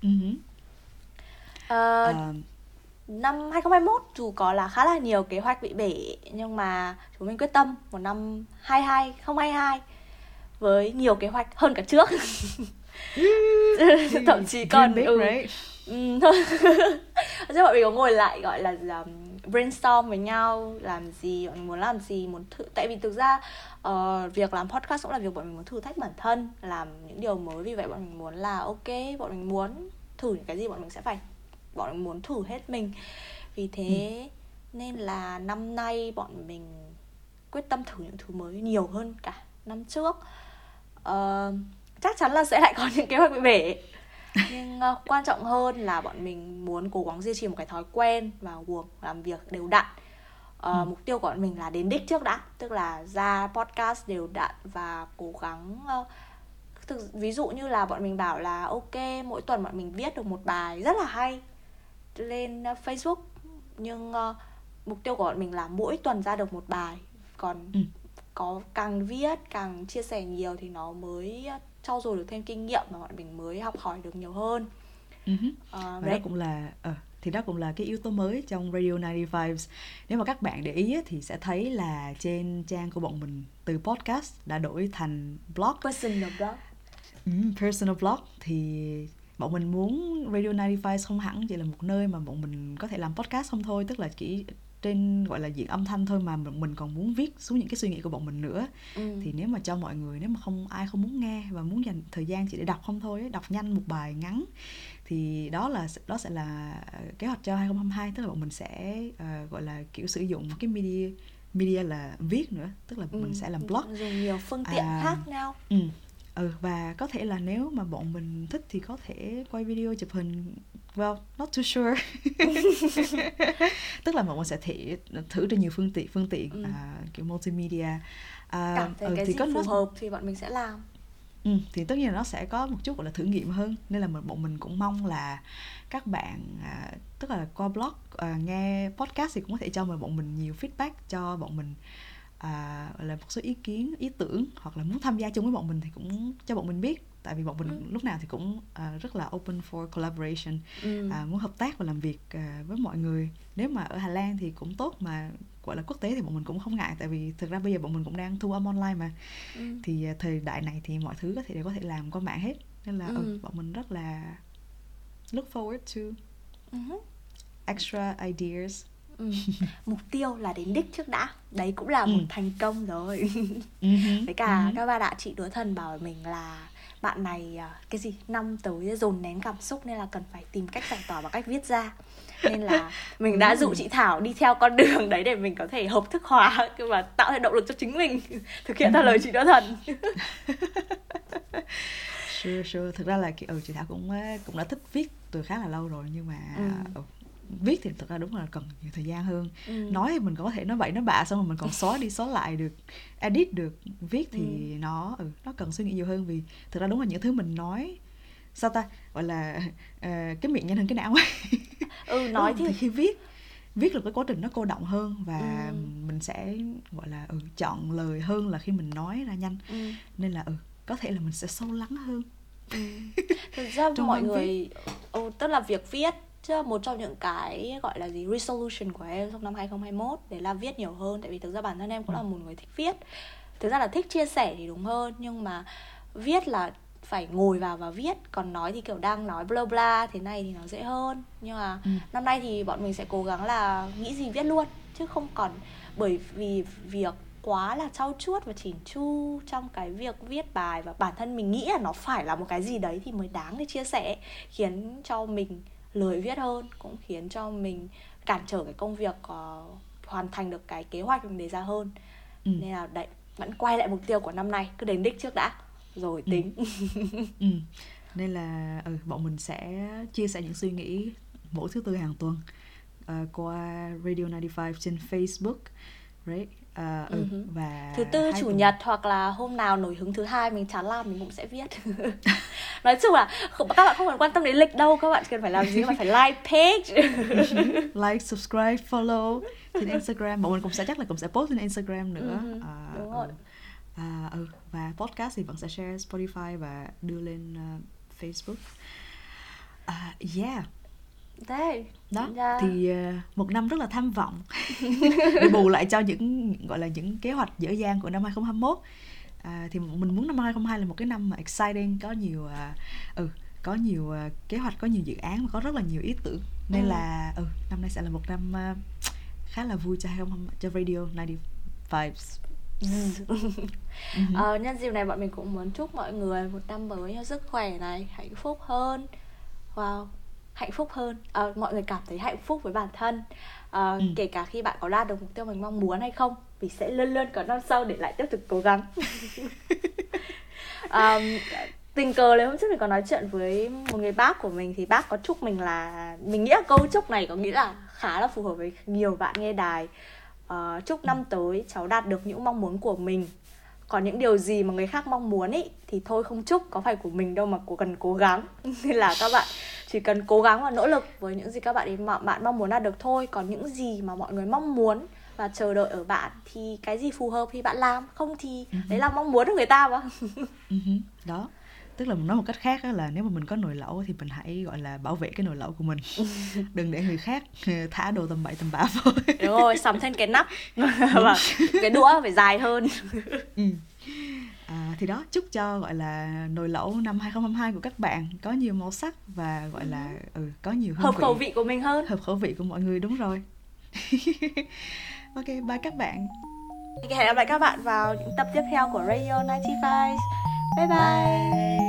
Ừ. Hử. Ờ, Ờ, Năm 2021 dù có là khá là nhiều kế hoạch bị bể Nhưng mà chúng mình quyết tâm một năm 22, 2022 Với nhiều kế hoạch hơn cả trước. (laughs) Thậm chí còn ừ, right? Ừ, (laughs) Chứ bọn mình có ngồi lại gọi là um, brainstorm với nhau Làm gì, bọn mình muốn làm gì muốn thử. Tại vì thực ra ờ, việc làm podcast cũng là việc bọn mình muốn thử thách bản thân Làm những điều mới. Vì vậy bọn mình muốn là ok Bọn mình muốn thử những cái gì bọn mình sẽ phải Bọn mình muốn thử hết mình. Vì thế nên là năm nay bọn mình quyết tâm thử những thứ mới nhiều hơn cả năm trước. Ờ, Chắc chắn là sẽ lại có những kế hoạch bị bể nhưng ờ, quan trọng hơn là bọn mình muốn cố gắng duy trì một cái thói quen và guồng làm việc đều đặn Ờ, Ừ. mục tiêu của bọn mình là đến đích trước đã tức là ra podcast đều đặn và cố gắng ờ, thực ví dụ như là bọn mình bảo là ok mỗi tuần bọn mình viết được một bài rất là hay lên Facebook nhưng ờ, mục tiêu của bọn mình là mỗi tuần ra được một bài còn Ừ. có càng viết càng chia sẻ nhiều thì nó mới trau dồi được thêm kinh nghiệm và bọn mình mới học hỏi được nhiều hơn. Hử. Ờ, Và đấy. đó cũng là ờ, thì đó cũng là cái yếu tố mới trong Radio 90 Vibes. Nếu mà các bạn để ý thì sẽ thấy là trên trang của bọn mình từ podcast đã đổi thành blog, personal blog. Ừ, personal blog. Thì bọn mình muốn Radio 90 Vibes không hẳn chỉ là một nơi mà bọn mình có thể làm podcast không thôi, tức là chỉ trên gọi là diện âm thanh thôi mà mình còn muốn viết xuống những cái suy nghĩ của bọn mình nữa. Ừ. thì nếu mà cho mọi người nếu mà không ai không muốn nghe và muốn dành thời gian chỉ để đọc không thôi đọc nhanh một bài ngắn thì đó là đó sẽ là kế hoạch cho 2022 tức là bọn mình sẽ ờ, gọi là kiểu sử dụng cái media media là viết nữa tức là Ừ, mình sẽ làm blog. dùng nhiều phương tiện À, khác nhau. ừ ừ và có thể là nếu mà bọn mình thích thì có thể quay video chụp hình well not too sure. (laughs) Tức là bọn mình sẽ thể thử trên nhiều phương tiện phương tiện Ừ. à, kiểu multimedia. À, cảm thấy ừ, cái thì gì có phù nó- hợp thì bọn mình sẽ làm. Ừ, thì tất nhiên là nó sẽ có một chút gọi là thử nghiệm hơn. Nên là mình- bọn mình cũng mong là các bạn à, tức là qua blog à, nghe podcast thì cũng có thể cho mình bọn mình nhiều feedback cho bọn mình à, là một số ý kiến ý tưởng hoặc là muốn tham gia chung với bọn mình thì cũng cho bọn mình biết tại vì bọn mình Ừ. lúc nào thì cũng à, rất là open for collaboration ừ. à, muốn hợp tác và làm việc à, với mọi người nếu mà ở Hà Lan thì cũng tốt mà gọi là quốc tế thì bọn mình cũng không ngại tại vì thực ra bây giờ bọn mình cũng đang thu âm online mà Ừ. thì à, thời đại này thì mọi thứ có thể đều có thể làm qua mạng hết nên là ừ. Ừ. bọn mình rất là look forward to Ừ. extra ideas Ừ. mục tiêu là đến đích trước đã đấy cũng là Ừ. một thành công rồi (laughs) với cả các bạn ạ chị đứa thần bảo mình là bạn này à, cái gì năm tới dồn nén cảm xúc nên là cần phải tìm cách giải tỏa bằng cách viết ra. Nên là (laughs) mình đã dụ chị Thảo đi theo con đường đấy để mình có thể hợp thức hóa và tạo thêm động lực cho chính mình (laughs) thực hiện theo lời chị đứa thần. (laughs) Sure sure. Thực ra là kiểu ừ, chị Thảo cũng á, cũng đã thích viết từ khá là lâu rồi nhưng mà Ừ. viết thì thực ra đúng là cần nhiều thời gian hơn ừ. nói thì mình có thể nói bậy nói bạ xong rồi mình còn xóa đi xóa lại được edit được viết thì Ừ. nó ừ, nó cần suy nghĩ nhiều hơn vì thực ra đúng là những thứ mình nói sao ta gọi là ờ, cái miệng nhanh hơn cái não ấy ừ (laughs) nói thì khi viết viết là cái quá trình nó cô động hơn và Ừ. mình sẽ gọi là ừ, chọn lời hơn là khi mình nói ra nhanh ừ. nên là ừ có thể là mình sẽ sâu lắng hơn Ừ. (laughs) Thực ra Trong mọi người ừ, tức là việc viết chứ một trong những cái gọi là gì resolution của em trong năm 2021 để là viết nhiều hơn tại vì thực ra bản thân em cũng là một người thích viết. Thực ra là thích chia sẻ thì đúng hơn nhưng mà viết là phải ngồi vào và viết. Còn nói thì kiểu đang nói bla bla thế này thì nó dễ hơn. Nhưng mà ừ. năm nay thì bọn mình sẽ cố gắng là nghĩ gì viết luôn chứ không còn bởi vì việc quá là trau chuốt và chỉn chu trong cái việc viết bài và bản thân mình nghĩ là nó phải là một cái gì đấy thì mới đáng để chia sẻ khiến cho mình lười viết hơn cũng khiến cho mình cản trở cái công việc uh, hoàn thành được cái kế hoạch mình đề ra hơn ừ. nên là đấy vẫn quay lại mục tiêu của năm nay cứ đến đích trước đã rồi ừ. tính ừ. (laughs) ừ. nên là ừ, bọn mình sẽ chia sẻ những suy nghĩ mỗi thứ tư hàng tuần uh, qua Radio 95 trên Facebook right? Uh, ừ, uh-huh. và thứ tư chủ tuần. nhật hoặc là hôm nào nổi hứng thứ hai mình chán làm mình cũng sẽ viết. (laughs) Nói chung là không, các bạn không cần quan tâm đến lịch đâu các bạn cần phải làm gì bạn phải like page. (laughs) Like subscribe follow trên Instagram. Bọn mình cũng sẽ chắc là cũng sẽ post trên Instagram nữa. Uh-huh. uh, đúng rồi. À, ừ và podcast thì vẫn sẽ share Spotify và đưa lên uh, Facebook. Uh, yeah Đấy, đó yeah. Thì uh, một năm rất là tham vọng. Để bù lại cho những gọi là những kế hoạch dở dang của năm 2021 à, thì mình muốn năm 2022 là một cái năm mà exciting có nhiều uh, ừ có nhiều uh, kế hoạch có nhiều dự án và có rất là nhiều ý tưởng. Nên ừ. là ừ năm nay sẽ là một năm uh, khá là vui cho 2020 cho radio 90 vibes uh, nhân dịp này bọn mình cũng muốn chúc mọi người một năm mới sức khỏe này hạnh phúc hơn. Wow hạnh phúc hơn à, mọi người cảm thấy hạnh phúc với bản thân. À, ừ. kể cả khi bạn có đạt được mục tiêu mình mong muốn hay không vì sẽ luôn luôn có năm sau để lại tiếp tục cố gắng. (laughs) Um, tình cờ lấy hôm trước mình có nói chuyện với một người bác của mình thì bác có chúc mình là mình nghĩ là câu chúc này có nghĩa là khá là phù hợp với nhiều bạn nghe đài. Uh, chúc năm tới cháu đạt được những mong muốn của mình. Còn những điều gì mà người khác mong muốn ý thì thôi không chúc có phải của mình đâu mà cần cố gắng. (laughs) Nên là các bạn chỉ cần cố gắng và nỗ lực với những gì các bạn ấy mà bạn mong muốn đạt được thôi. Còn những gì mà mọi người mong muốn và chờ đợi ở bạn thì cái gì phù hợp thì bạn làm. Không thì uh-huh. đấy là mong muốn của người ta mà. (laughs) Uh-huh. đó. Tức là nói một cách khác là nếu mà mình có nồi lẩu thì mình hãy gọi là bảo vệ cái nồi lẩu của mình. (laughs) Đừng để người khác ờ, thả đồ tầm bậy tầm bạ thôi đúng rồi sắm thêm cái nắp. (laughs) Và cái đũa phải dài hơn. Ừ. à, thì đó chúc cho gọi là nồi lẩu năm 2022 của các bạn có nhiều màu sắc và gọi là ừ, có nhiều hương hợp vị. khẩu vị. của mình hơn. Hợp khẩu vị của mọi người đúng rồi. (laughs) Ok bye các bạn. Hẹn gặp lại các bạn vào những tập tiếp theo của Radio 95 bye bye, bye.